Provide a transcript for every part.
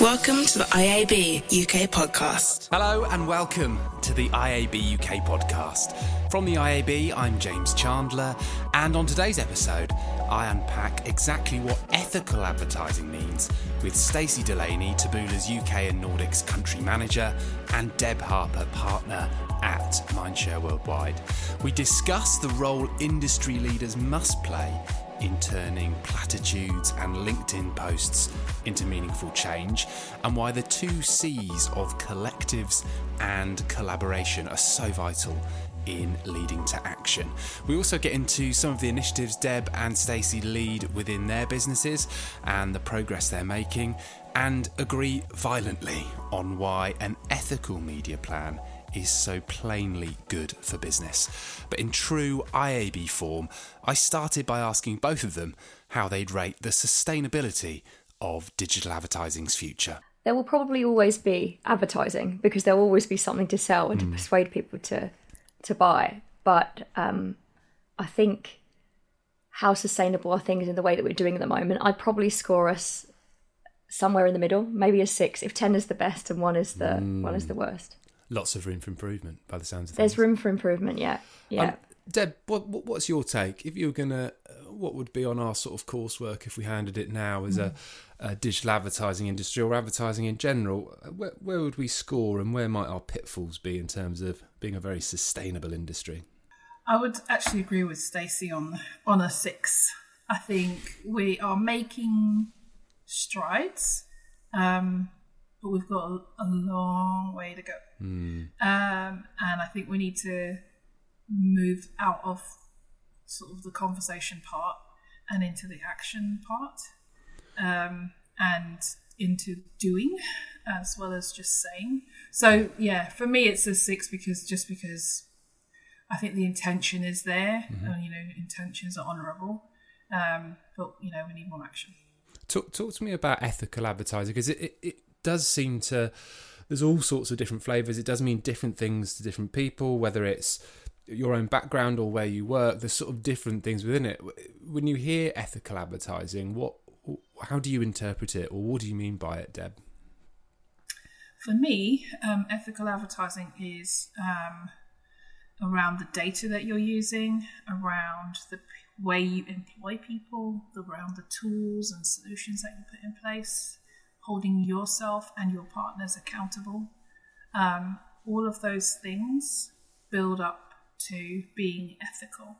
Welcome to the IAB UK podcast. Hello and welcome to the IAB UK podcast. From the IAB, I'm James Chandler, and on today's episode, I unpack exactly what ethical advertising means with Stacey Delaney, Taboola's UK and Nordics country manager, and Deb Harper, partner at Mindshare Worldwide. We discuss the role industry leaders must play in turning platitudes and LinkedIn posts into meaningful change, and why the two C's of collectives and collaboration are so vital in leading to action. We also get into some of the initiatives Deb and Stacey lead within their businesses and the progress they're making, and agree violently on why an ethical media plan is so plainly good for business. But in true IAB form, I started by asking both of them how they'd rate the sustainability of digital advertising's future. There will probably always be advertising because there will always be something to sell and to Hmm. persuade people to to buy. But um, I think how sustainable are things in the way that we're doing at the moment? I'd probably score us somewhere in the middle, maybe a six. If ten is the best and one is the one is the worst. Lots of room for improvement by the sounds of it. There's things. room for improvement. Yeah, yeah. Um, Deb, what, what, what's your take? If you were gonna, uh, what would be on our sort of coursework if we handed it now as a, a digital advertising industry or advertising in general? uh, Where, where would we score, and where might our pitfalls be in terms of being a very sustainable industry? I would actually agree with Stacey on on a six. I think we are making strides, um, but we've got a, a long way to go. Um, and I think we need to move out of sort of the conversation part and into the action part, um, and into doing as well as just saying. So yeah, for me it's a six because just because I think the intention is there. and you know, intentions are honourable, um, but you know we need more action. Talk, talk to me about ethical advertising because it, it, it does seem to. There's all sorts of different flavors. It does mean different things to different people, whether it's your own background or where you work. There's sort of different things within it. When you hear ethical advertising, what, how do you interpret it, or what do you mean by it, Deb? For me, um, ethical advertising is um, around the data that you're using, around the way you employ people, around the tools and solutions that you put in place, holding yourself and your partners accountable. Um, all of those things build up to being ethical.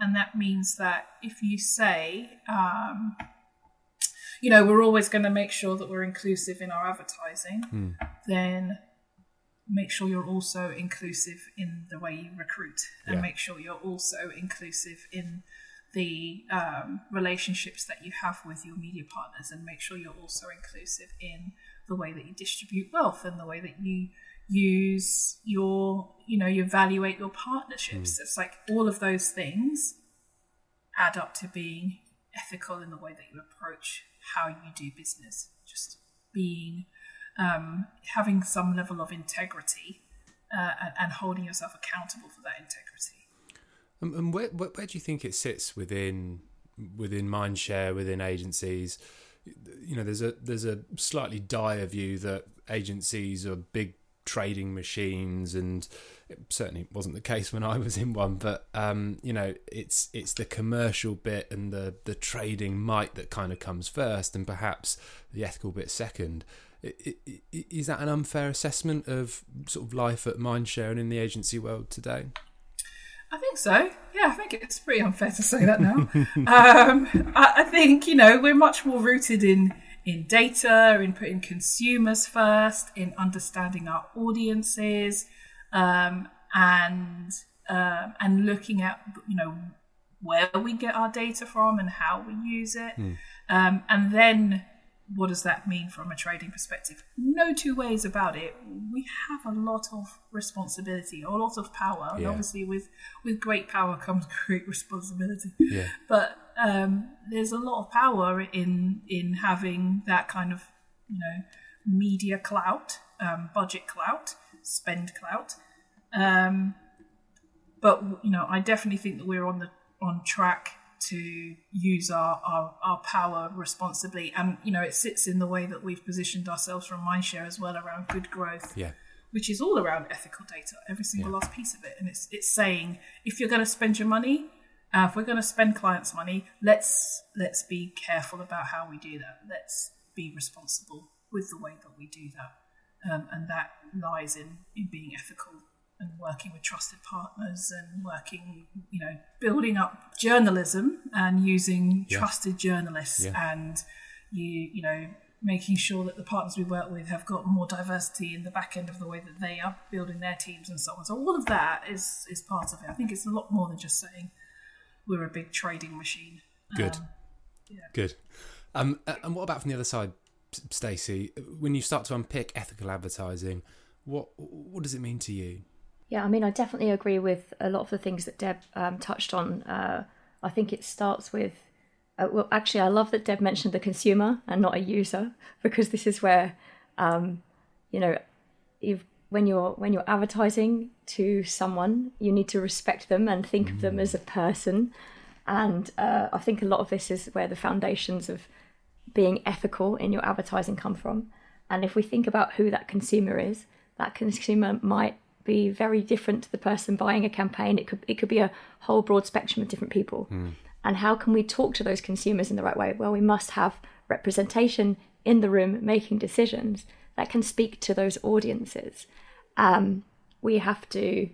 And that means that if you say, um, you know, we're always going to make sure that we're inclusive in our advertising, then make sure you're also inclusive in the way you recruit and Yeah. make sure you're also inclusive in the um, relationships that you have with your media partners and make sure you're also inclusive in the way that you distribute wealth and the way that you use your you know you evaluate your partnerships. It's like all of those things add up to being ethical in the way that you approach how you do business. Just being um, having some level of integrity uh, and, and holding yourself accountable for that integrity And, and where, where where do you think it sits within within Mindshare, within agencies? You know, there's a there's a slightly dire view that agencies are big trading machines, and it certainly wasn't the case when I was in one. But um, you know, it's it's the commercial bit and the the trading might that kind of comes first, and perhaps the ethical bit second. I- I- I- Is that an unfair assessment of sort of life at Mindshare and in the agency world today? I think so. Yeah, I think it's pretty unfair to say that now. um, I, I think you know we're much more rooted in in data, in putting consumers first, in understanding our audiences, um, and um, and looking at you know where we get our data from and how we use it, um, and then what does that mean from a trading perspective? No two ways about it. We have a lot of responsibility, a lot of power, and obviously with with great power comes great responsibility. Yeah. But um, there's a lot of power in in having that kind of you know media clout, um, budget clout, spend clout. Um, but you know, I definitely think that we're on the on track to use our, our, our power responsibly. And, you know, it sits in the way that we've positioned ourselves from Mindshare as well around good growth. Yeah. Which is all around ethical data, every single yeah. last piece of it. And it's it's saying if you're going to spend your money, uh, if we're going to spend clients' money, let's let's be careful about how we do that. Let's be responsible with the way that we do that, um, and that lies in in being ethical and working with trusted partners and working, you know, building up journalism and using yeah. trusted journalists yeah. and you, you know, making sure that the partners we work with have got more diversity in the back end of the way that they are building their teams and so on. So all of that is is part of it. I think it's a lot more than just saying we're a big trading machine. Good. Um, yeah. Good. Um, and what about from the other side, Stacey? When you start to unpick ethical advertising, what what does it mean to you? Yeah, I mean, I definitely agree with a lot of the things that Deb um, touched on. Uh, I think it starts with, uh, well, actually, I love that Deb mentioned the consumer and not a user because this is where, um, you know, when you're when you're advertising to someone, you need to respect them and think mm. of them as a person. And uh, I think a lot of this is where the foundations of being ethical in your advertising come from. And if we think about who that consumer is, that consumer might be very different to the person buying a campaign. It could it could be a whole broad spectrum of different people. Mm. And how can we talk to those consumers in the right way? Well, we must have representation in the room making decisions that can speak to those audiences. Um, we have to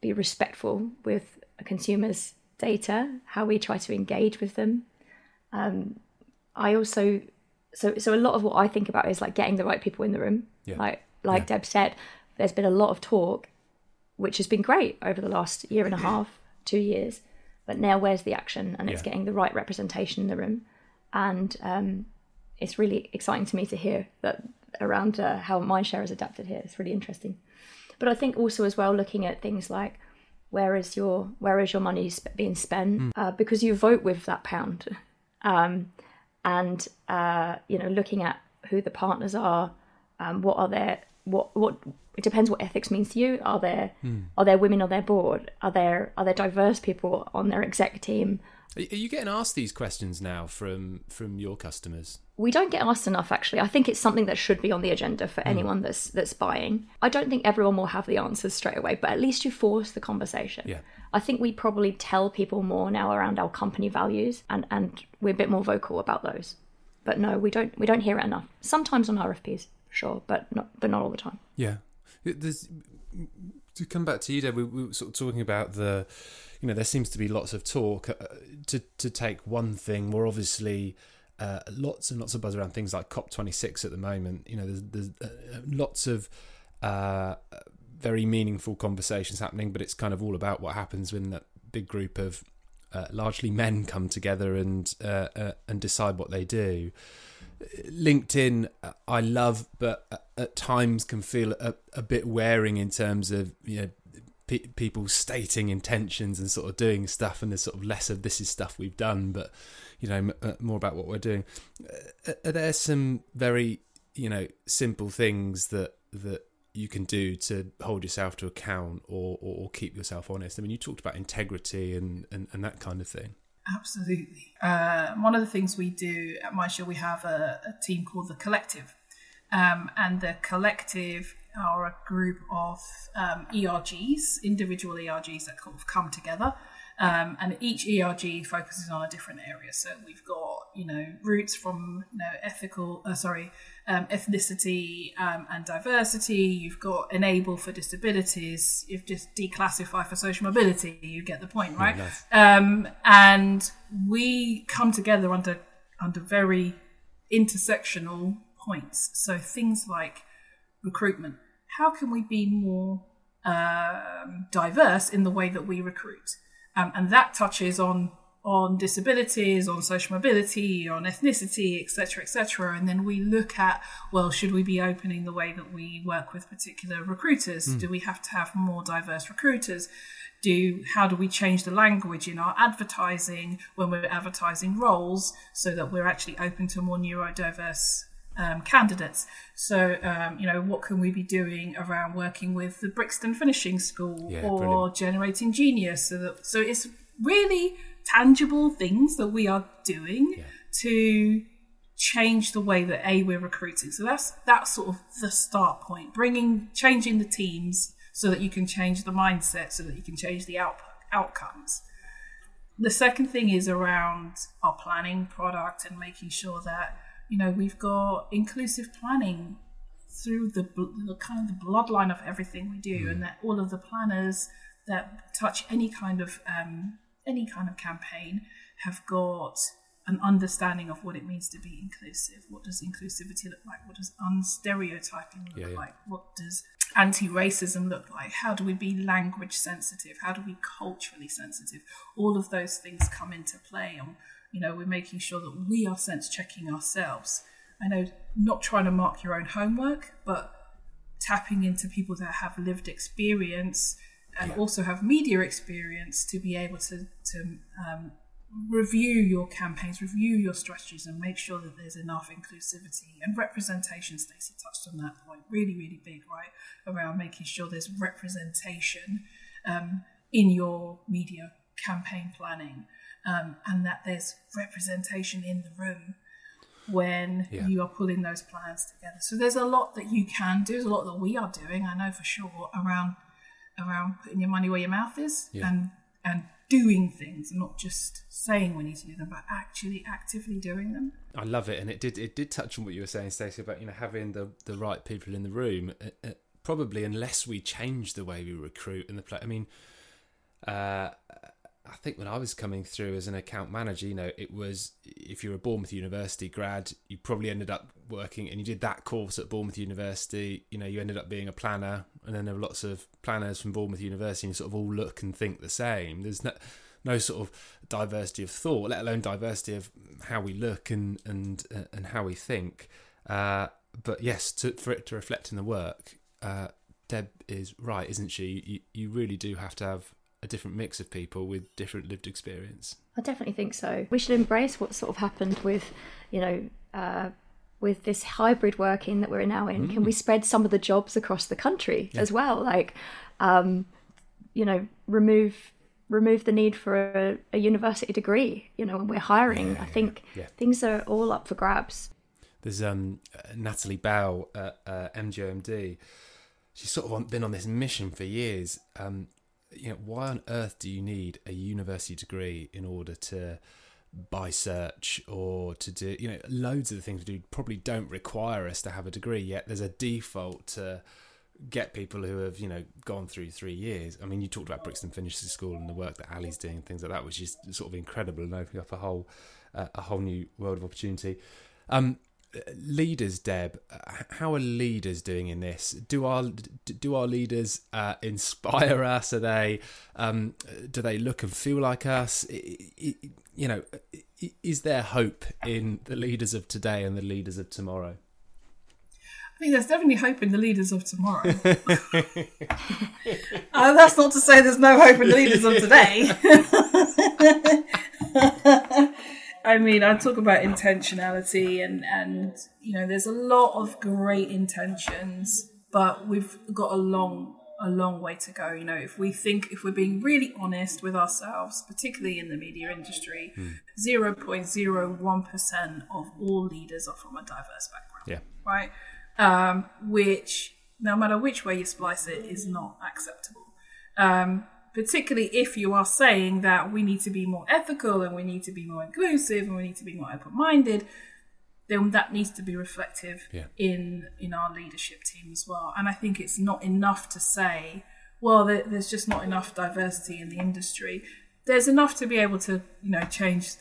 be respectful with a consumer's data, how we try to engage with them. Um, I also so so a lot of what I think about is like getting the right people in the room. Yeah. Like like yeah. Deb said, there's been a lot of talk, which has been great over the last year and a half, two years. But now, where's the action? And it's yeah. getting the right representation in the room. And um, it's really exciting to me to hear that around uh, how Mindshare has adapted here. It's really interesting. But I think also as well, looking at things like where is your where is your money being spent? Mm. Uh, because you vote with that pound, um, and uh, you know, looking at who the partners are, um, what are their what what it depends what ethics means to you. Are there hmm. are there women on their board? Are there are there diverse people on their exec team? Are you getting asked these questions now from from your customers? We don't get asked enough actually. I think it's something that should be on the agenda for hmm. anyone that's that's buying. I don't think everyone will have the answers straight away, but at least you force the conversation. Yeah. I think we probably tell people more now around our company values and and we're a bit more vocal about those. But no, we don't we don't hear it enough. Sometimes on RFPs sure, but not but not all the time. Yeah, There's, to come back to you, Deb, we, we, were sort of talking about the, you know, there seems to be lots of talk. Uh, to to take one thing, we're obviously. Uh, lots and lots of buzz around things like COP26 at the moment. You know, there's, there's uh, lots of uh, very meaningful conversations happening, but it's kind of all about what happens when that big group of uh, largely men come together and uh, uh, and decide what they do. LinkedIn, I love, but at times can feel a, a bit wearing in terms of you know pe- people stating intentions and sort of doing stuff, and there's sort of less of this is stuff we've done, but you know m- uh, more about what we're doing. Uh, are there some very you know simple things that that you can do to hold yourself to account or, or, or keep yourself honest? I mean, you talked about integrity and, and, and that kind of thing. Absolutely. Uh, one of the things we do at Mindshare, we have a, a team called the Collective. Um, and the Collective are a group of um, ERGs, individual ERGs that kind of come together. Um, and each ERG focuses on a different area. So we've got, you know, roots from, you know, ethical, uh, sorry, um, ethnicity um, and diversity. You've got enable for disabilities. You've just declassify for social mobility. You get the point, right? Nice. Um, and we come together under under very intersectional points. So things like recruitment. How can we be more um, diverse in the way that we recruit? Um, and that touches on on disabilities, on social mobility, on ethnicity, etc., etc. And then we look at, well, should we be opening the way that we work with particular recruiters? Mm. Do we have to have more diverse recruiters? Do how do we change the language in our advertising when we're advertising roles so that we're actually open to more neurodiverse um, candidates. So, um, you know, what can we be doing around working with the Brixton Finishing School yeah, or brilliant. Generating Genius? So, that, so it's really tangible things that we are doing to change the way that a we're recruiting. So that's that's sort of the start point. Bringing changing the teams so that you can change the mindset, so that you can change the out, outcomes. The second thing is around our planning product and making sure that you know we've got inclusive planning through the, the kind of the bloodline of everything we do, and that all of the planners that touch any kind of um, any kind of campaign have got an understanding of what it means to be inclusive. What does inclusivity look like? What does unstereotyping look Yeah, yeah. like? What does anti-racism look like? How do we be language sensitive? How do we culturally sensitive? All of those things come into play and you know, we're making sure that we are sense checking ourselves. I know not trying to mark your own homework, but tapping into people that have lived experience and also have media experience to be able to to um, review your campaigns, review your strategies, and make sure that there's enough inclusivity and representation. Stacey touched on that point, really, really big, right? Around making sure there's representation um, in your media campaign planning, um, and that there's representation in the room when Yeah. you are pulling those plans together. So there's a lot that you can do. There's a lot that we are doing. I know for sure around around putting your money where your mouth is Yeah. and and doing things, not just saying we need to do them, but actually actively doing them. I love it, and it did it did touch on what you were saying, Stacey, about you know having the the right people in the room. Uh, uh, probably unless we change the way we recruit and the play. I mean, uh, I think when I was coming through as an account manager, you know, it was if you were a Bournemouth University grad, you probably ended up working and you did that course at Bournemouth University. You know, you ended up being a planner, and then there were lots of planners from Bournemouth University, and you sort of all look and think the same. There's no no sort of diversity of thought, let alone diversity of how we look and and uh, and how we think. Uh, but yes, to, for it to reflect in the work, uh, Deb is right, isn't she? You, you really do have to have a different mix of people with different lived experience. I definitely think so. We should embrace what sort of happened with, you know, uh, with this hybrid working that we're now in. Can we spread some of the jobs across the country as well? Like, um, you know, remove remove the need for a, a university degree. You know, when we're hiring, I think yeah. things are all up for grabs. There's um, uh, Natalie Bell at uh, MGOMD. She's sort of been on this mission for years. Um, you know, why on earth do you need a university degree in order to buy search or to do, you know, loads of the things we do probably don't require us to have a degree yet. There's a default to get people who have, you know, gone through three years. I mean, you talked about Brixton Finishing School and the work that Ali's doing and things like that, which is sort of incredible and opening up a whole, uh, a whole new world of opportunity. Um, leaders deb how are leaders doing in this do our do our leaders uh, inspire us are they um, do they look and feel like us you know is there hope in the leaders of today and the leaders of tomorrow I mean, there's definitely hope in the leaders of tomorrow. uh, that's not to say there's no hope in the leaders of today. I mean, I talk about intentionality, and and you know, there's a lot of great intentions, but we've got a long a long way to go. You know, if we think if we're being really honest with ourselves, particularly in the media industry, zero point zero one percent of all leaders are from a diverse background yeah right? Um, which, no matter which way you splice it, is not acceptable. Um, particularly if you are saying that we need to be more ethical and we need to be more inclusive and we need to be more open minded, then that needs to be reflective Yeah. in in our leadership team as well. And I think it's not enough to say, well, there's just not enough diversity in the industry. There's enough to be able to, you know, change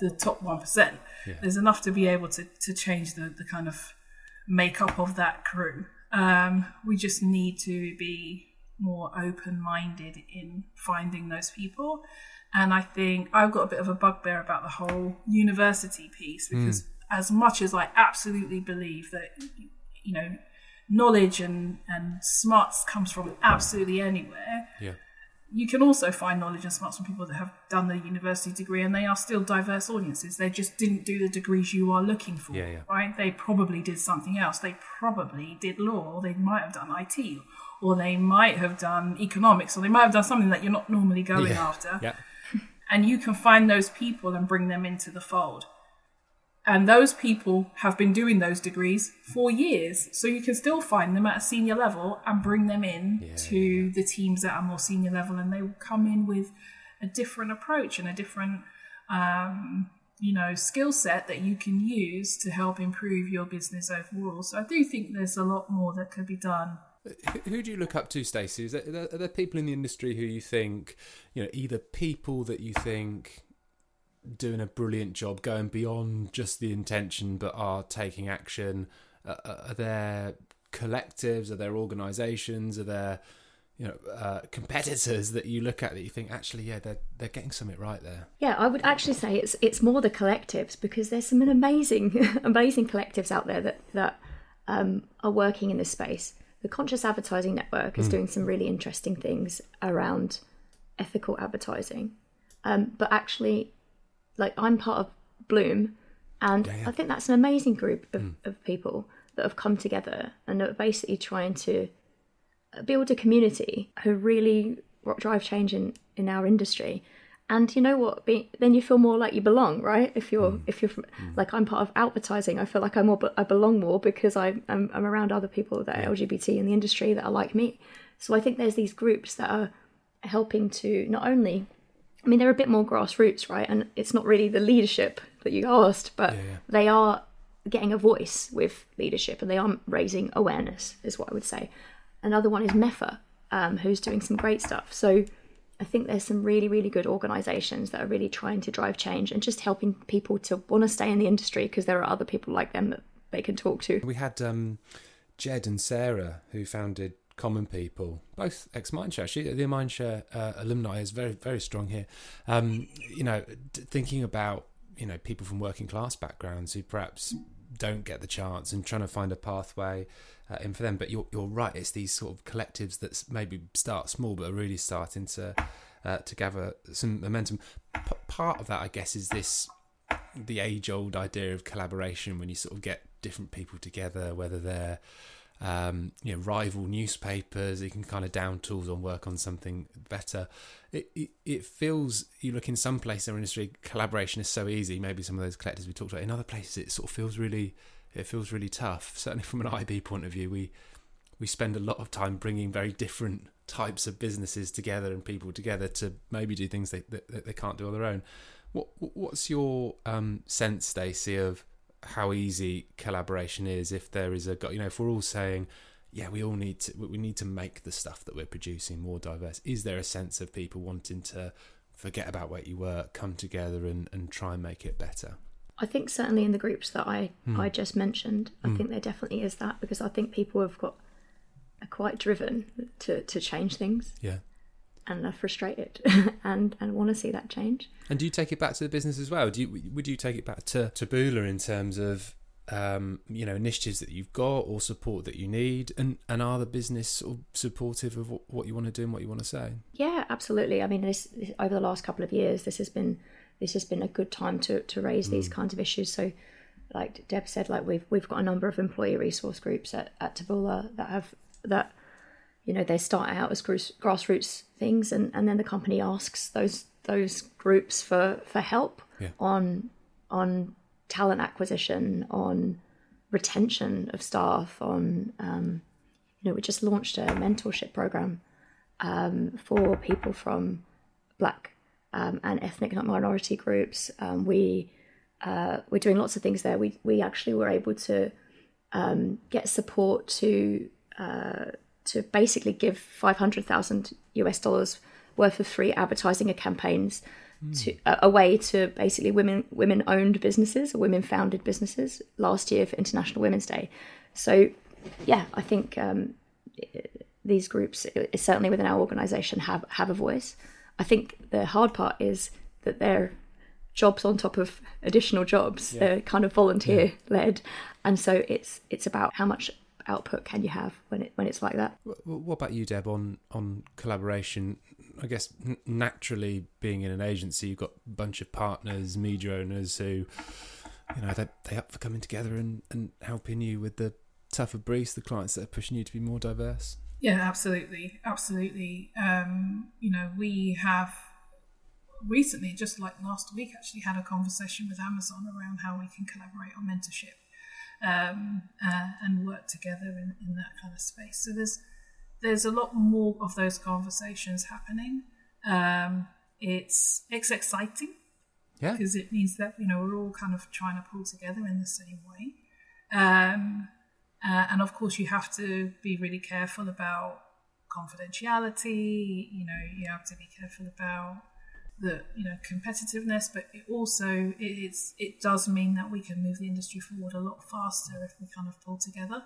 the top one percent. There's enough to be able to to change the the kind of makeup of that crew. Um, we just need to be more open minded in finding those people. And I think I've got a bit of a bugbear about the whole university piece hmm. because, as much as I absolutely believe that, you know, knowledge and, and smarts comes from absolutely anywhere, yeah you can also find knowledge and smarts from people that have done the university degree and they are still diverse audiences. They just didn't do the degrees you are looking for, Yeah, yeah. right? They probably did something else. They probably did law, or they might have done IT, or they might have done economics, or they might have done something that you're not normally going yeah after. yeah and you can find those people and bring them into the fold. And those people have been doing those degrees for years. So you can still find them at a senior level and bring them in Yeah, to the teams at a more senior level. And they will come in with a different approach and a different, um, you know, skill set that you can use to help improve your business overall. So I do think there's a lot more that could be done. Who, do you look up to, Stacey? There, are there people in the industry who you think, you know, either people that you think doing a brilliant job, going beyond just the intention, but are taking action? Uh, are there collectives? Are there organisations? Are there, you know, uh, competitors that you look at that you think actually, yeah, they're they're getting something right there? Yeah, I would actually say it's it's more the collectives because there's some amazing amazing collectives out there that that um, are working in this space. The Conscious Advertising Network is hmm. doing some really interesting things around ethical advertising, um, but actually, like I'm part of Bloom, and Yeah, yeah. I think that's an amazing group of, hmm. of people that have come together and are basically trying to uh, build a community who really drive change in, in our industry. And you know what? Be, then you feel more like you belong, right? If you're if you're from, like I'm part of Outvertising, I feel like I'm more I belong more because I I'm, I'm around other people that are LGBT in the industry that are like me. So I think there's these groups that are helping to not only I mean, they're a bit more grassroots, right? And it's not really the leadership that you asked, but they are getting a voice with leadership and they are raising awareness, is what I would say. Another one is MEFA, um, who's doing some great stuff. So I think there's some really, really good organizations that are really trying to drive change and just helping people to want to stay in the industry because there are other people like them that they can talk to. We had um, Jed and Sarah who founded Common People, both ex Mindshare. Actually, the Mindshare uh, alumni is very, very strong here. Um, you know, d- thinking about you know people from working class backgrounds who perhaps don't get the chance and trying to find a pathway uh, in for them. But you're you're right. It's these sort of collectives that maybe start small but are really starting to uh, to gather some momentum. P- part of that, I guess, is this the age old idea of collaboration when you sort of get different people together, whether they're um, you know rival newspapers, you can kind of down tools and work on something better. It, it it feels you look in some places in our industry, collaboration is so easy. Maybe some of those collectors we talked about. In other places, it sort of feels really it feels really tough. Certainly from an IAB point of view, we we spend a lot of time bringing very different types of businesses together and people together to maybe do things they, that, they can't do on their own. What what's your um, sense, Stacey, of how easy collaboration is if there is a you know if we're all saying yeah we all need to we need to make the stuff that we're producing more diverse is there a sense of people wanting to forget about where you work come together and, and try and make it better I think certainly in the groups that I I just mentioned, I think there definitely is that because I think people have got are quite driven to to change things yeah and are frustrated and and want to see that change. And do you take it back to the business as well? Do you would you take it back to Taboola in terms of um, you know initiatives that you've got or support that you need, and and are the business sort of supportive of what, what you want to do and what you want to say? Yeah, absolutely. I mean, this, this over the last couple of years, this has been this has been a good time to to raise these kinds of issues. So, like Deb said, like we've we've got a number of employee resource groups at at Taboola that have that you know they start out as grass- grassroots things, and and then the company asks those those groups for for help Yeah. on on talent acquisition, on retention of staff, on um, you know we just launched a mentorship program um, for people from black um, and ethnic minority groups. Um, we uh, we're doing lots of things there. We we actually were able to um, get support to uh, to basically give five hundred thousand US dollars worth of free advertising campaigns to a, a way to basically women women owned businesses or women founded businesses last year for International Women's Day. So yeah, I think um, these groups, uh, certainly within our organisation, have have a voice. I think the hard part is that they're jobs on top of additional jobs. They're kind of volunteer led, and so it's it's about how much output can you have when it when it's like that. Wh- wh- What about you, Deb, on on collaboration? I guess naturally, being in an agency, you've got a bunch of partners, media owners who, you know, they they up for coming together and, and helping you with the tougher briefs, the clients that are pushing you to be more diverse. Yeah, absolutely, absolutely. Um, you know, we have recently, just like last week, actually had a conversation with Amazon around how we can collaborate on mentorship um, uh, and work together in, in that kind of space. So there's there's a lot more of those conversations happening. Um, it's it's exciting Yeah. because it means that you know we're all kind of trying to pull together in the same way. Um, uh, and of course, you have to be really careful about confidentiality. You know, you have to be careful about the you know competitiveness, but it also it, it's it does mean that we can move the industry forward a lot faster if we kind of pull together.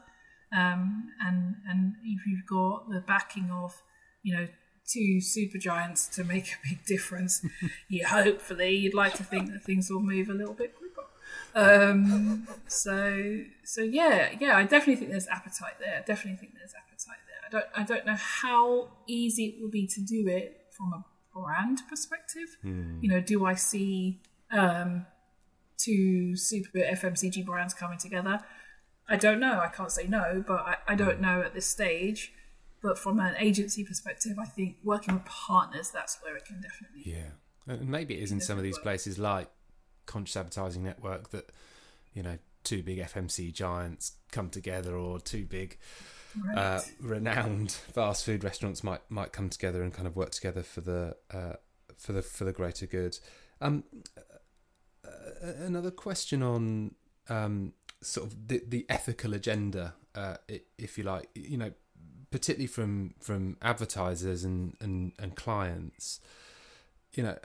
Um, and and if you've got the backing of you know two super giants to make a big difference, you hopefully you'd like to think that things will move a little bit quicker. Um, so so yeah, yeah, I definitely think there's appetite there. I definitely think there's appetite there. I don't I don't know how easy it will be to do it from a brand perspective. You know, do I see um, two super FMCG brands coming together? I don't know. I can't say no, but I, I don't know at this stage. But from an agency perspective, I think working with partners, that's where it can definitely. Yeah, and maybe it is in some of these places like Conscious Advertising Network that you know two big FMC giants come together, or two big Right. uh, renowned fast food restaurants might might come together and kind of work together for the uh, for the for the greater good. Um, uh, another question on um, sort of the, the ethical agenda, uh, if you like, you know, particularly from from advertisers and and, and clients. You know,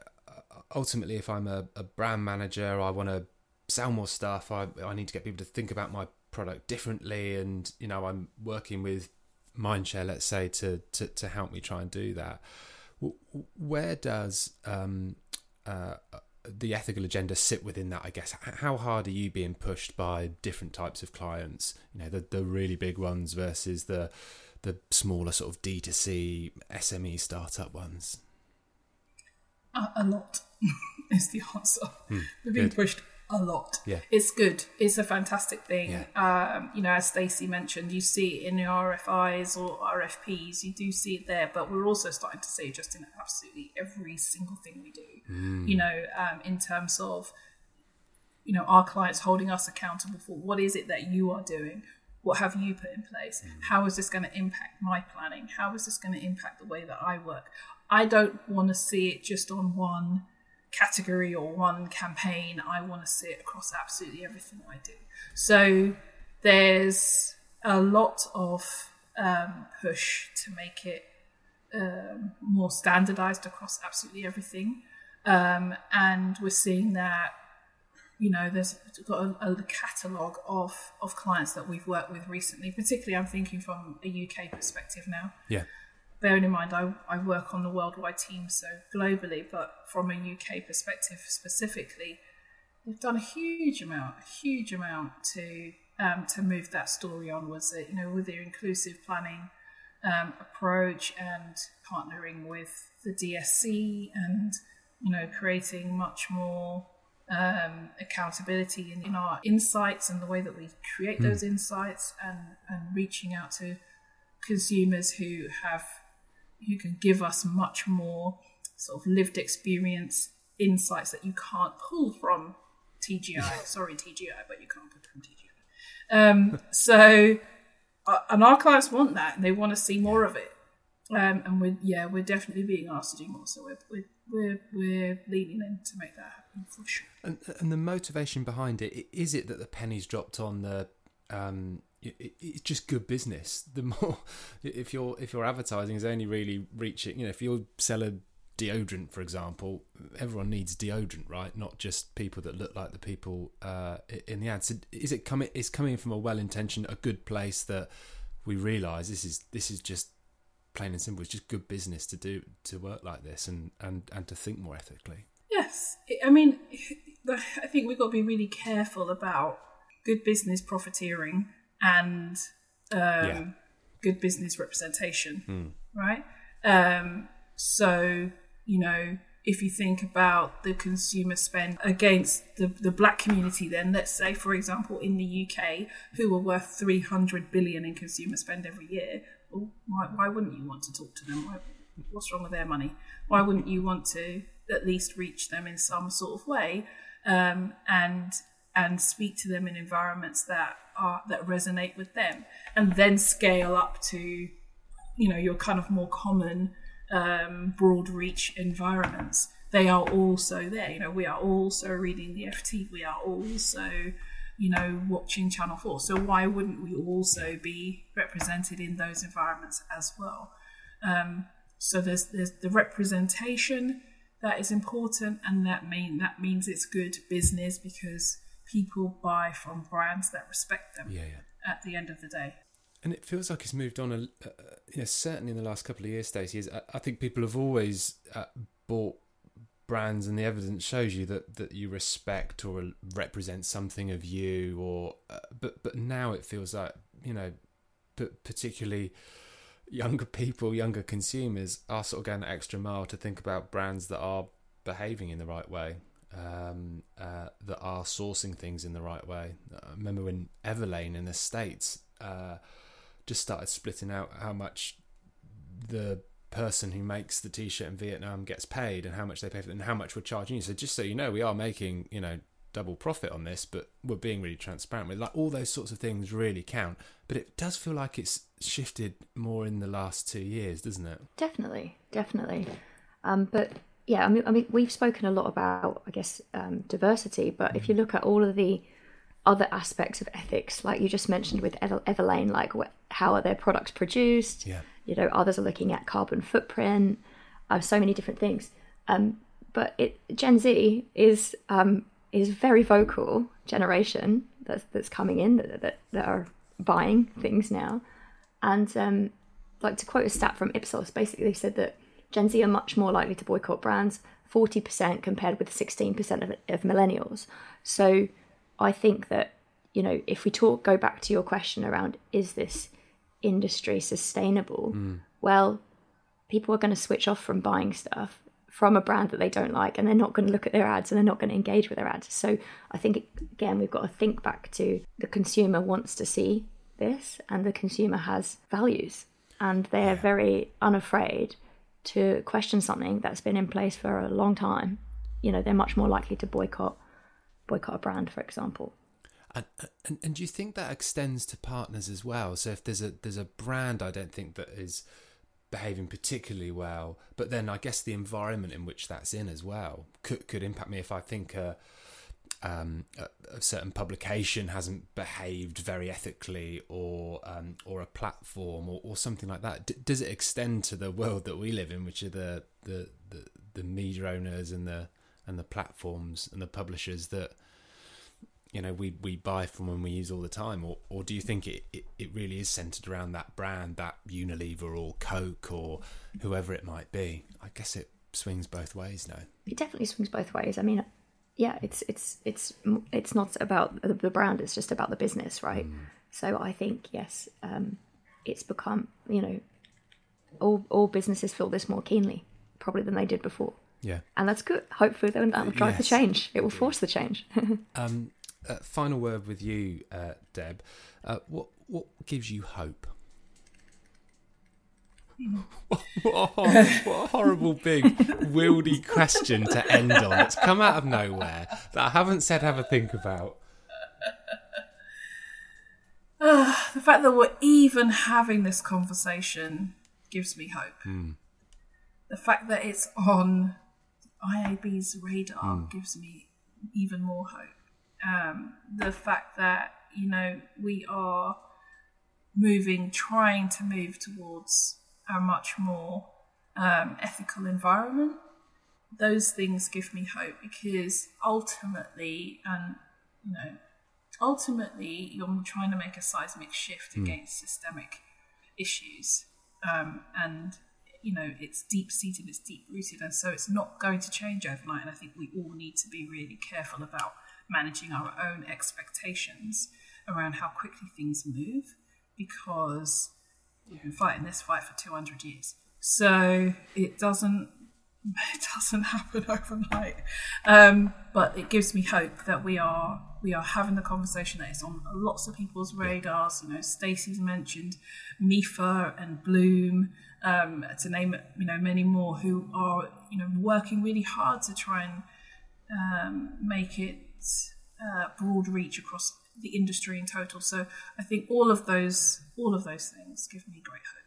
ultimately, if I'm a, a brand manager, I want to sell more stuff. I I need to get people to think about my product differently, and you know, I'm working with Mindshare, let's say, to to to help me try and do that. Where does um, uh, the ethical agenda sit within that? I guess how hard are you being pushed by different types of clients? You know, the the really big ones versus the the smaller sort of D2C SME startup ones. A, a lot is the answer. We're being good. pushed a lot. Yeah. It's good. It's a fantastic thing. Um, you know, as Stacey mentioned, you see it in the RFIs or RFPs, you do see it there, but we're also starting to see it just in absolutely every single thing we do. You know, um, in terms of you know our clients holding us accountable for what is it that you are doing what have you put in place how is this going to impact my planning how is this going to impact the way that i work i don't want to see it just on one category or one campaign i want to see it across absolutely everything i do so there's a lot of um, push to make it um, more standardized across absolutely everything um, and we're seeing that you know, there's got a, a catalogue of, of clients that we've worked with recently. Particularly, I'm thinking from a UK perspective now. Yeah. Bearing in mind, I, I work on the worldwide team, so globally, but from a UK perspective specifically, they've done a huge amount, a huge amount to um, to move that story onwards. You know, with their inclusive planning um, approach and partnering with the DSC and you know creating much more um, accountability in, in our insights and the way that we create those insights and, and reaching out to consumers who have who can give us much more sort of lived experience insights that you can't pull from TGI. Sorry, TGI, but you can't pull from TGI. Um, so, uh, and our clients want that, and they want to see more of it. Um, and we're yeah, we're definitely being asked to do more. So we're we're we're, we're leaning in to make that happen for sure. And, and the motivation behind it is it that the pennies dropped on the um it's just good business. The more if your if your advertising is only really reaching you know if you sell a deodorant for example everyone needs deodorant right? Not just people that look like the people uh in the ad so is it coming is coming from a well-intentioned a good place that we realize this is this is just plain and simple. It's just good business to do to work like this and and and to think more ethically. Yes, I mean, I think we've got to be really careful about good business profiteering and um, Yeah. good business representation, right? Um, so, you know, if you think about the consumer spend against the, the black community, then let's say, for example, in the UK, who are worth 300 billion in consumer spend every year, well, why, why wouldn't you want to talk to them? Why, what's wrong with their money? Why wouldn't you want to at least reach them in some sort of way um, and and speak to them in environments that are that resonate with them and then scale up to you know your kind of more common um, broad reach environments. They are also there you know we are also reading the ft we are also you know watching channel 4 so why wouldn't we also be represented in those environments as well? Um, so there's there's the representation that is important, and that mean that means it's good business because people buy from brands that respect them. Yeah, yeah. At the end of the day. And it feels like it's moved on, a, uh, you know, certainly in the last couple of years, Stacey. I, I think people have always uh, bought brands, and the evidence shows you that, that you respect or represent something of you. Or, uh, but but now it feels like you know, particularly younger people, younger consumers are sort of going the extra mile to think about brands that are behaving in the right way, um, uh, that are sourcing things in the right way. I remember when Everlane in the States uh, just started splitting out how much the person who makes the t-shirt in Vietnam gets paid and how much they pay for it and how much we're charging you. So just so you know, we are making, you know, double profit on this, but we're being really transparent with like all those sorts of things really count. But it does feel like it's shifted more in the last two years, doesn't it? Definitely, definitely. Um, but yeah, I mean, I mean, we've spoken a lot about, I guess, um, diversity. But if you look at all of the other aspects of ethics, like you just mentioned with Everlane, like how are their products produced? Yeah. You know, others are looking at carbon footprint. Uh, so many different things. Um, but it, Gen Z is um, is very vocal generation that's that's coming in that that, that are buying things now, and um, like to quote a stat from Ipsos, basically said that Gen Z are much more likely to boycott brands, forty percent compared with sixteen percent of, of millennials. So I think that you know if we talk go back to your question around is this industry sustainable? Mm. Well, people are going to switch off from buying stuff from a brand that they don't like and they're not going to look at their ads and they're not going to engage with their ads. So I think again we've got to think back to the consumer wants to see this and the consumer has values and they're very unafraid to question something that's been in place for a long time. You know, they're much more likely to boycott boycott a brand, for example. And, and, and do you think that extends to partners as well? So if there's a there's a brand I don't think that is behaving particularly well. But then I guess the environment in which that's in as well could could impact me if I think a, um, a, a certain publication hasn't behaved very ethically, or um, or a platform, or, or something like that. D- does it extend to the world that we live in, which are the the, the, the media owners and the and the platforms and the publishers that you know we we buy from and we use all the time? Or or do you think it, it, it really is centered around that brand that Unilever or Coke or whoever it might be? I guess it swings both ways now it definitely swings both ways. I mean yeah it's it's it's it's not about the brand it's just about the business right mm. so I think yes um, it's become you know all all businesses feel this more keenly probably than they did before yeah and that's good hopefully that will drive yes. the change it will force the change um uh, final word with you, uh, Deb. Uh, what what gives you hope? what, a what a horrible big wieldy question to end on. It's come out of nowhere that I haven't said have a think about. Uh, the fact that we're even having this conversation gives me hope. Mm. The fact that it's on IAB's radar mm. gives me even more hope um, the fact that you know we are moving, trying to move towards a much more um, ethical environment. Those things give me hope because ultimately, and you know, ultimately, you're trying to make a seismic shift mm. against systemic issues, um, and you know, it's deep seated, it's deep rooted, and so it's not going to change overnight. And I think we all need to be really careful about managing our own expectations around how quickly things move because we've been fighting this fight for 200 years. So it doesn't, it doesn't happen overnight. Um, but it gives me hope that we are we are having the conversation that is on lots of people's radars. You know, Stacey's mentioned MIFA and Bloom, um, to name you know many more who are you know working really hard to try and um, make it uh, broad reach across the industry in total. So I think all of those all of those things give me great hope.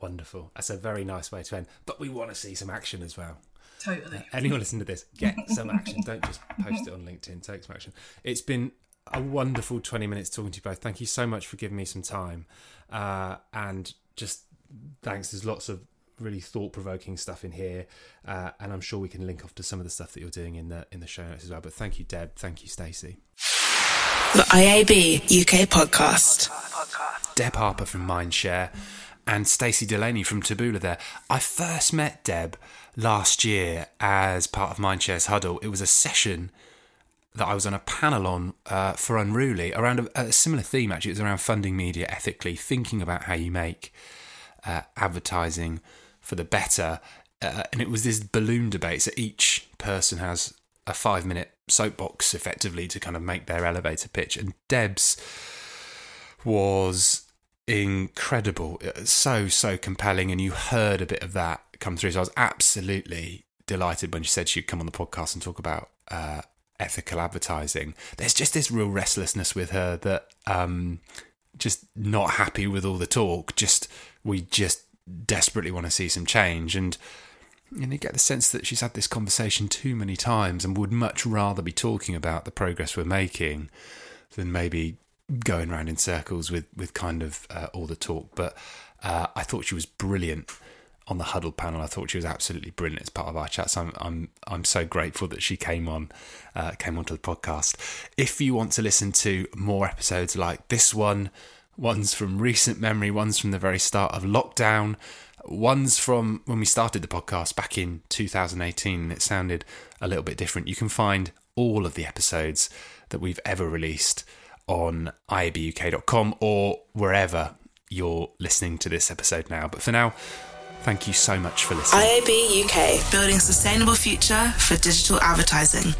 Wonderful. That's a very nice way to end. But we want to see some action as well. Totally. Uh, anyone listening to this, get some action. Don't just post it on LinkedIn. Take some action. It's been a wonderful 20 minutes talking to you both. Thank you so much for giving me some time. Uh, and just thanks. There's lots of really thought provoking stuff in here. Uh, and I'm sure we can link off to some of the stuff that you're doing in the in the show notes as well. But thank you, Deb. Thank you, Stacey. The IAB UK podcast. Deb Harper from Mindshare and Stacey Delaney from Taboola there. I first met Deb last year as part of Mindshare's Huddle. It was a session that I was on a panel on uh, for Unruly around a, a, similar theme, actually. It was around funding media ethically, thinking about how you make uh, advertising for the better. Uh, and it was this balloon debate. So each person has a five minute soapbox effectively to kind of make their elevator pitch. And Deb's was incredible, uh, so so compelling, and you heard a bit of that come through. So I was absolutely delighted when she said she'd come on the podcast and talk about uh, ethical advertising. There's just this real restlessness with her that um, just not happy with all the talk. Just we just desperately want to see some change and. And you get the sense that she's had this conversation too many times and would much rather be talking about the progress we're making than maybe going around in circles with with kind of uh, all the talk. But uh, I thought she was brilliant on the huddle panel. I thought she was absolutely brilliant as part of our chat. So I'm I'm I'm so grateful that she came on uh, came onto the podcast. If you want to listen to more episodes like this one, ones from recent memory, ones from the very start of lockdown. Ones from when we started the podcast back in 2018, it sounded a little bit different. You can find all of the episodes that we've ever released on iabuk.com or wherever you're listening to this episode now. But for now, thank you so much for listening. IAB UK, building sustainable future for digital advertising.